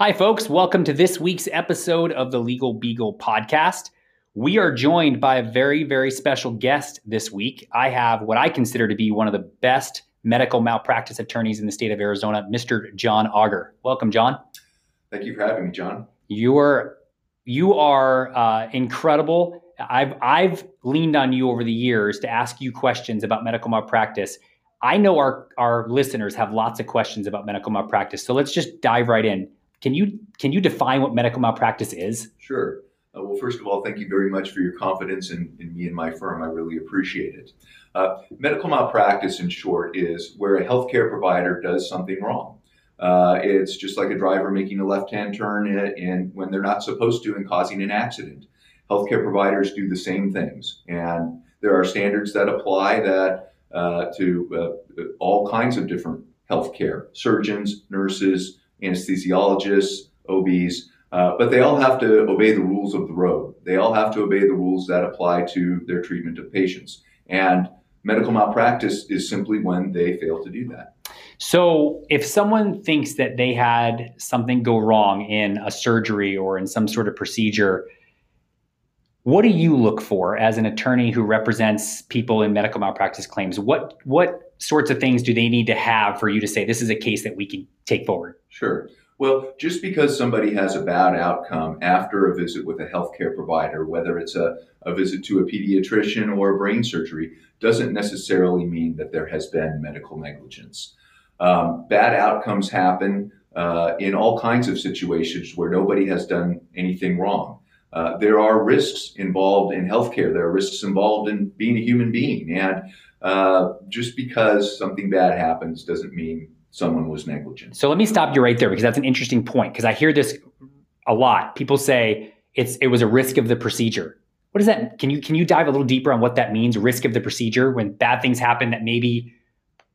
Hi, folks. Welcome to this week's episode of the Legal Beagle podcast. We are joined by a very, very special guest this week. I have what I consider to be one of the best medical malpractice attorneys in the state of Arizona, Mr. John Ager. Welcome, John. Thank you for having me, John. You are you are uh, incredible. I've I've leaned on you over the years to ask you questions about medical malpractice. I know our our listeners have lots of questions about medical malpractice, so let's just dive right in. Can you can you define what medical malpractice is? Sure. Uh, well, first of all, thank you very much for your confidence in, in me and my firm. I really appreciate it. Uh, medical malpractice, in short, is where a healthcare provider does something wrong. Uh, it's just like a driver making a left-hand turn in, in when they're not supposed to and causing an accident. Healthcare providers do the same things, and there are standards that apply that uh, to uh, all kinds of different healthcare surgeons, nurses, anesthesiologists, OBs, uh, but they all have to obey the rules of the road. They all have to obey the rules that apply to their treatment of patients. And medical malpractice is simply when they fail to do that. So, if someone thinks that they had something go wrong in a surgery or in some sort of procedure, what do you look for as an attorney who represents people in medical malpractice claims? What what sorts of things do they need to have for you to say this is a case that we can take forward? Sure. Well, just because somebody has a bad outcome after a visit with a healthcare provider, whether it's a, a visit to a pediatrician or a brain surgery, doesn't necessarily mean that there has been medical negligence. Um, bad outcomes happen uh, in all kinds of situations where nobody has done anything wrong. Uh, there are risks involved in healthcare. There are risks involved in being a human being. And uh, just because something bad happens doesn't mean someone was negligent. So let me stop you right there because that's an interesting point because I hear this a lot. People say it's it was a risk of the procedure. What does that can you can you dive a little deeper on what that means risk of the procedure when bad things happen that maybe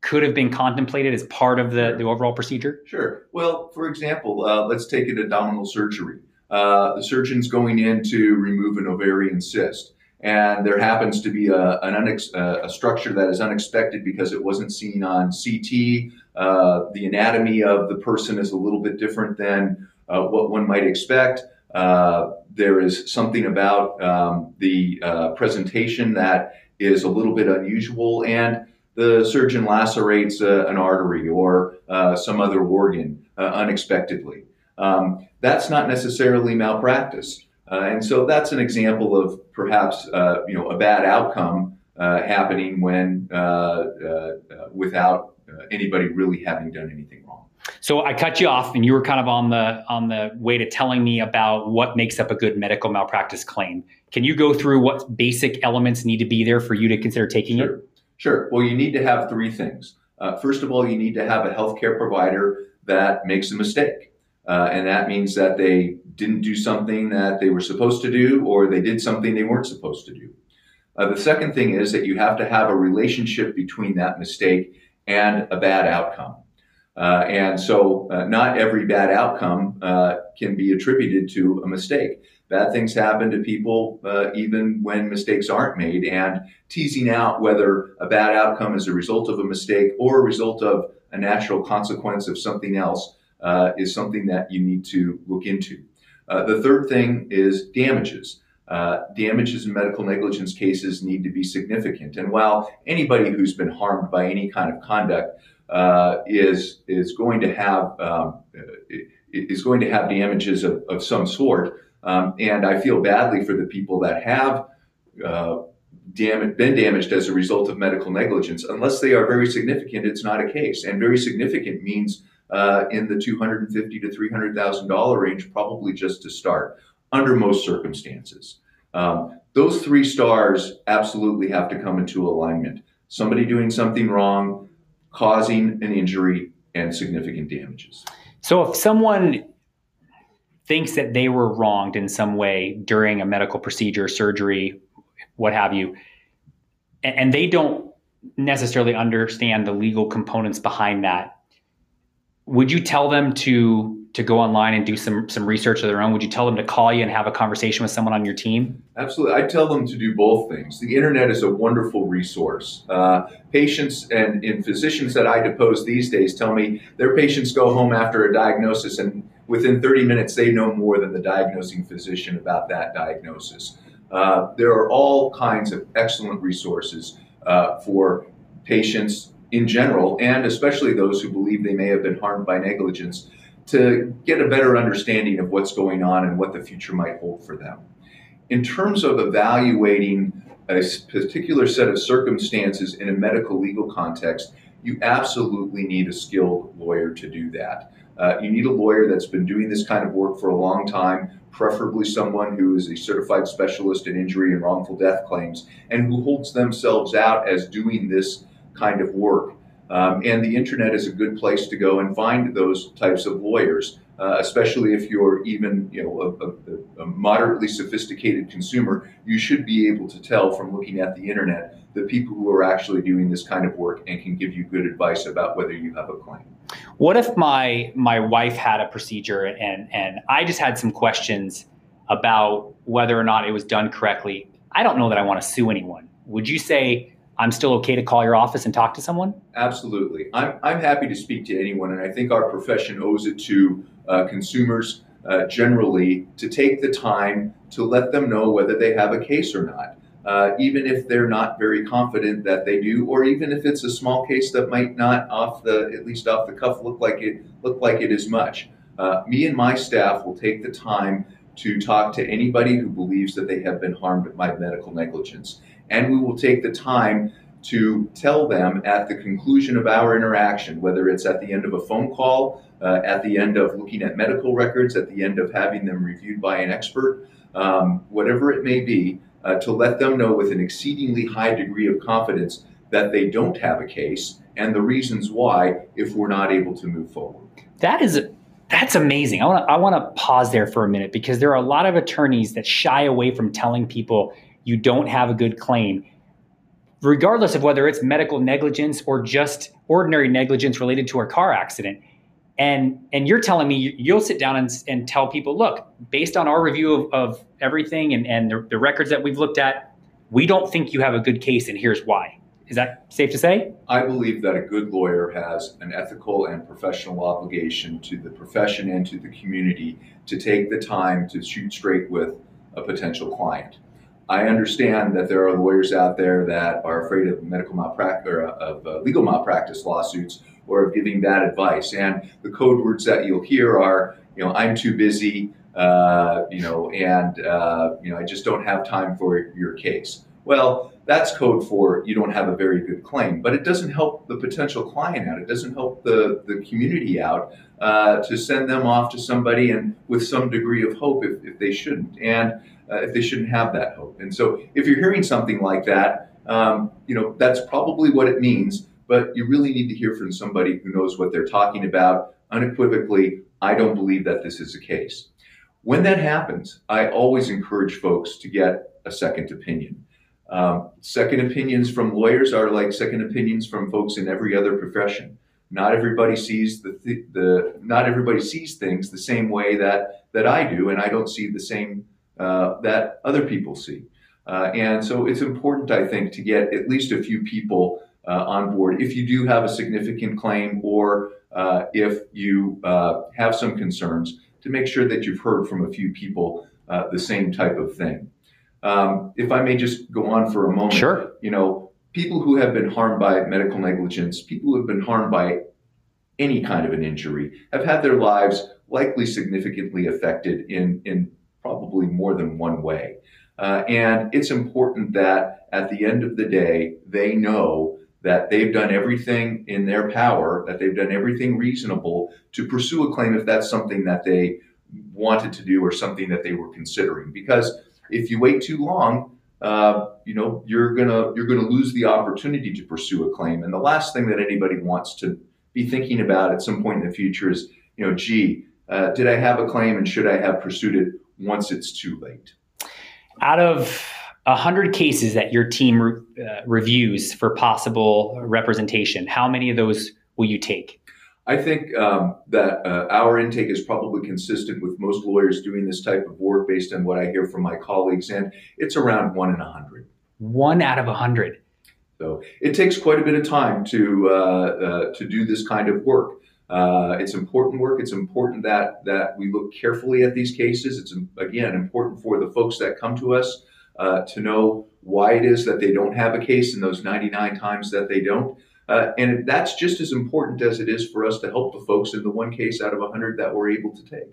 could have been contemplated as part of the, the overall procedure? Sure. Well, for example, uh, let's take an abdominal surgery. Uh, the surgeon's going in to remove an ovarian cyst and there happens to be a, unex, a structure that is unexpected because it wasn't seen on CT. Uh, the anatomy of the person is a little bit different than uh, what one might expect. Uh, there is something about um, the uh, presentation that is a little bit unusual, and the surgeon lacerates uh, an artery or uh, some other organ unexpectedly. Um, that's not necessarily malpractice. Uh, and so that's an example of perhaps uh, you know a bad outcome uh, happening when uh, uh, without anybody really having done anything wrong. So I cut you off, and you were kind of on the on the way to telling me about what makes up a good medical malpractice claim. Can you go through what basic elements need to be there for you to consider taking sure. it? Sure. Well, you need to have three things. first of all, you need to have a healthcare provider that makes a mistake. Uh, and that means that they didn't do something that they were supposed to do or they did something they weren't supposed to do. Uh, the second thing is that you have to have a relationship between that mistake and a bad outcome. Uh, and so, uh, not every bad outcome uh, can be attributed to a mistake. Bad things happen to people uh, even when mistakes aren't made, and teasing out whether a bad outcome is a result of a mistake or a result of a natural consequence of something else uh, is something that you need to look into. Uh, the third thing is damages. Uh, damages in medical negligence cases need to be significant. And while anybody who's been harmed by any kind of conduct uh, is is going to have um, is going to have damages of, of some sort, um, and I feel badly for the people that have uh, been damaged as a result of medical negligence. Unless they are very significant, it's not a case. And very significant means uh, in the 250 to 300,000 dollar range, probably just to start, under most circumstances. Um, those three stars absolutely have to come into alignment. Somebody doing something wrong, causing an injury, and significant damages. So if someone thinks that they were wronged in some way during a medical procedure, surgery, what have you, and they don't necessarily understand the legal components behind that, would you tell them to to go online and do some some research of their own? Would you tell them to call you and have a conversation with someone on your team? Absolutely, I tell them to do both things. The internet is a wonderful resource. Uh, patients and, and physicians that I depose these days tell me their patients go home after a diagnosis and within 30 minutes, they know more than the diagnosing physician about that diagnosis. Uh, there are all kinds of excellent resources uh, for patients in general, and especially those who believe they may have been harmed by negligence, to get a better understanding of what's going on and what the future might hold for them. In terms of evaluating a particular set of circumstances in a medical legal context, you absolutely need a skilled lawyer to do that. Uh, you need a lawyer that's been doing this kind of work for a long time, preferably someone who is a certified specialist in injury and wrongful death claims and who holds themselves out as doing this kind of work. Um, and the internet is a good place to go and find those types of lawyers, uh, especially if you're even you know a, a, a, moderately sophisticated consumer. You should be able to tell from looking at the internet the people who are actually doing this kind of work and can give you good advice about whether you have a claim. What if my my wife had a procedure and and I just had some questions about whether or not it was done correctly? I don't know that I want to sue anyone. Would you say I'm still okay to call your office and talk to someone? Absolutely. I'm, I'm happy to speak to anyone, and I think our profession owes it to uh, consumers uh, generally to take the time to let them know whether they have a case or not. Uh, even if they're not very confident that they do, or even if it's a small case that might not, off the at least off the cuff, look like it look like it is much. Uh, me and my staff will take the time to talk to anybody who believes that they have been harmed by medical negligence and we will take the time to tell them at the conclusion of our interaction, whether it's at the end of a phone call, uh, at the end of looking at medical records, at the end of having them reviewed by an expert, um, whatever it may be, uh, to let them know with an exceedingly high degree of confidence that they don't have a case and the reasons why if we're not able to move forward. That is that's amazing. I want to I want to pause there for a minute because there are a lot of attorneys that shy away from telling people you don't have a good claim, regardless of whether it's medical negligence or just ordinary negligence related to a car accident. And and you're telling me you'll sit down and, and tell people, look, based on our review of, of everything and, and the, the records that we've looked at, we don't think you have a good case, and here's why. Is that safe to say? I believe that a good lawyer has an ethical and professional obligation to the profession and to the community to take the time to shoot straight with a potential client. I understand that there are lawyers out there that are afraid of medical malpractice or of uh, legal malpractice lawsuits or of giving bad advice. And the code words that you'll hear are, you know, I'm too busy, uh, you know, and uh, you know, I just don't have time for your case. Well, that's code for you don't have a very good claim, but it doesn't help the potential client out. It doesn't help the, the community out uh, to send them off to somebody and with some degree of hope if, if they shouldn't. And uh, if they shouldn't have that hope. And so, if you're hearing something like that, um, you know that's probably what it means. But you really need to hear from somebody who knows what they're talking about. Unequivocally, I don't believe that this is the case. When that happens, I always encourage folks to get a second opinion. Um, second opinions from lawyers are like second opinions from folks in every other profession. Not everybody sees the, th- the not everybody sees things the same way that that I do, and I don't see the same uh, that other people see. Uh, and so it's important, I think, to get at least a few people uh, on board if you do have a significant claim or uh, if you uh, have some concerns to make sure that you've heard from a few people uh, the same type of thing. Um, if I may just go on for a moment, sure. You know, people who have been harmed by medical negligence, people who have been harmed by any kind of an injury, have had their lives likely significantly affected in in probably more than one way. Uh, and it's important that at the end of the day, they know that they've done everything in their power, that they've done everything reasonable to pursue a claim if that's something that they wanted to do or something that they were considering. Because if you wait too long, uh, you know you're gonna you're gonna lose the opportunity to pursue a claim. And the last thing that anybody wants to be thinking about at some point in the future is, you know, gee, uh, did I have a claim and should I have pursued it once it's too late. Out of 100 cases that your team re- uh, reviews for possible representation, how many of those will you take? I think um, that uh, our intake is probably consistent with most lawyers doing this type of work based on what I hear from my colleagues, and it's around one in a hundred. One out of a hundred. So it takes quite a bit of time to uh, uh, to do this kind of work. Uh, it's important work. It's important that that we look carefully at these cases. It's again important for the folks that come to us uh, to know why it is that they don't have a case, and those 99 times that they don't. Uh, and that's just as important as it is for us to help the folks in the one case out of 100 that we're able to take.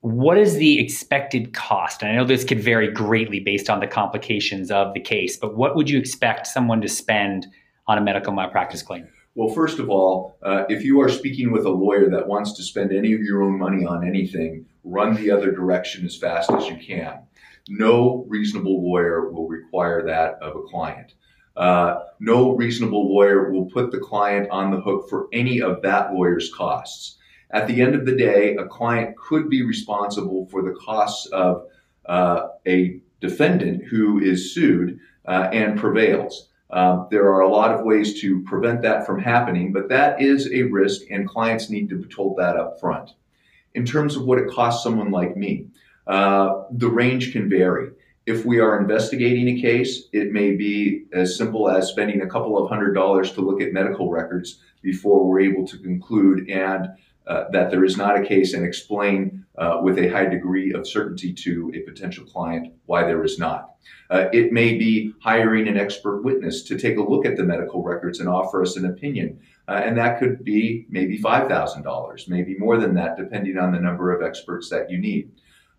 What is the expected cost? And I know this could vary greatly based on the complications of the case, but what would you expect someone to spend on a medical malpractice claim? Well, first of all, uh, if you are speaking with a lawyer that wants to spend any of your own money on anything, run the other direction as fast as you can. No reasonable lawyer will require that of a client. Uh, no reasonable lawyer will put the client on the hook for any of that lawyer's costs. At the end of the day, a client could be responsible for the costs of uh, a defendant who is sued uh, and prevails. Um, there are a lot of ways to prevent that from happening, but that is a risk, and clients need to be told that up front. In terms of what it costs someone like me, uh, the range can vary. If we are investigating a case, it may be as simple as spending a couple of hundred dollars to look at medical records before we're able to conclude and uh, that there is not a case and explain uh, with a high degree of certainty to a potential client why there is not. Uh, it may be hiring an expert witness to take a look at the medical records and offer us an opinion. Uh, and that could be maybe $5,000, maybe more than that, depending on the number of experts that you need.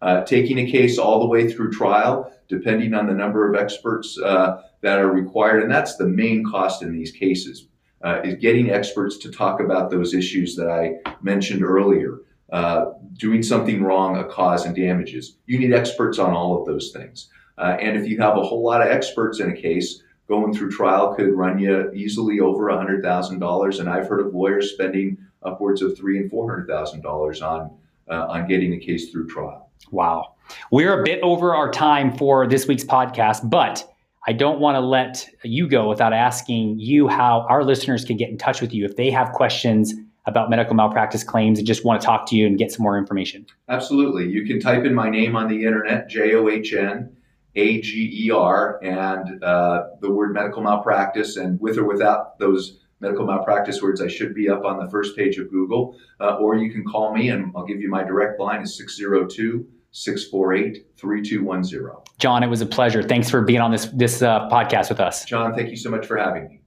Uh, taking a case all the way through trial, depending on the number of experts uh, that are required, and that's the main cost in these cases uh, is getting experts to talk about those issues that I mentioned earlier. Uh, doing something wrong, a cause and damages. You need experts on all of those things. Uh, and if you have a whole lot of experts in a case, going through trial could run you easily over $100,000. And I've heard of lawyers spending upwards of three and $400,000 on, uh, on getting a case through trial. Wow. We're a bit over our time for this week's podcast, but I don't want to let you go without asking you how our listeners can get in touch with you if they have questions about medical malpractice claims and just want to talk to you and get some more information. Absolutely. You can type in my name on the internet, J O H N A G E R, and uh, the word medical malpractice, and with or without those medical malpractice words, I should be up on the first page of Google. Uh, or you can call me, and I'll give you my direct line is 602 648 3210. John, it was a pleasure. Thanks for being on this, this uh, podcast with us. John, thank you so much for having me.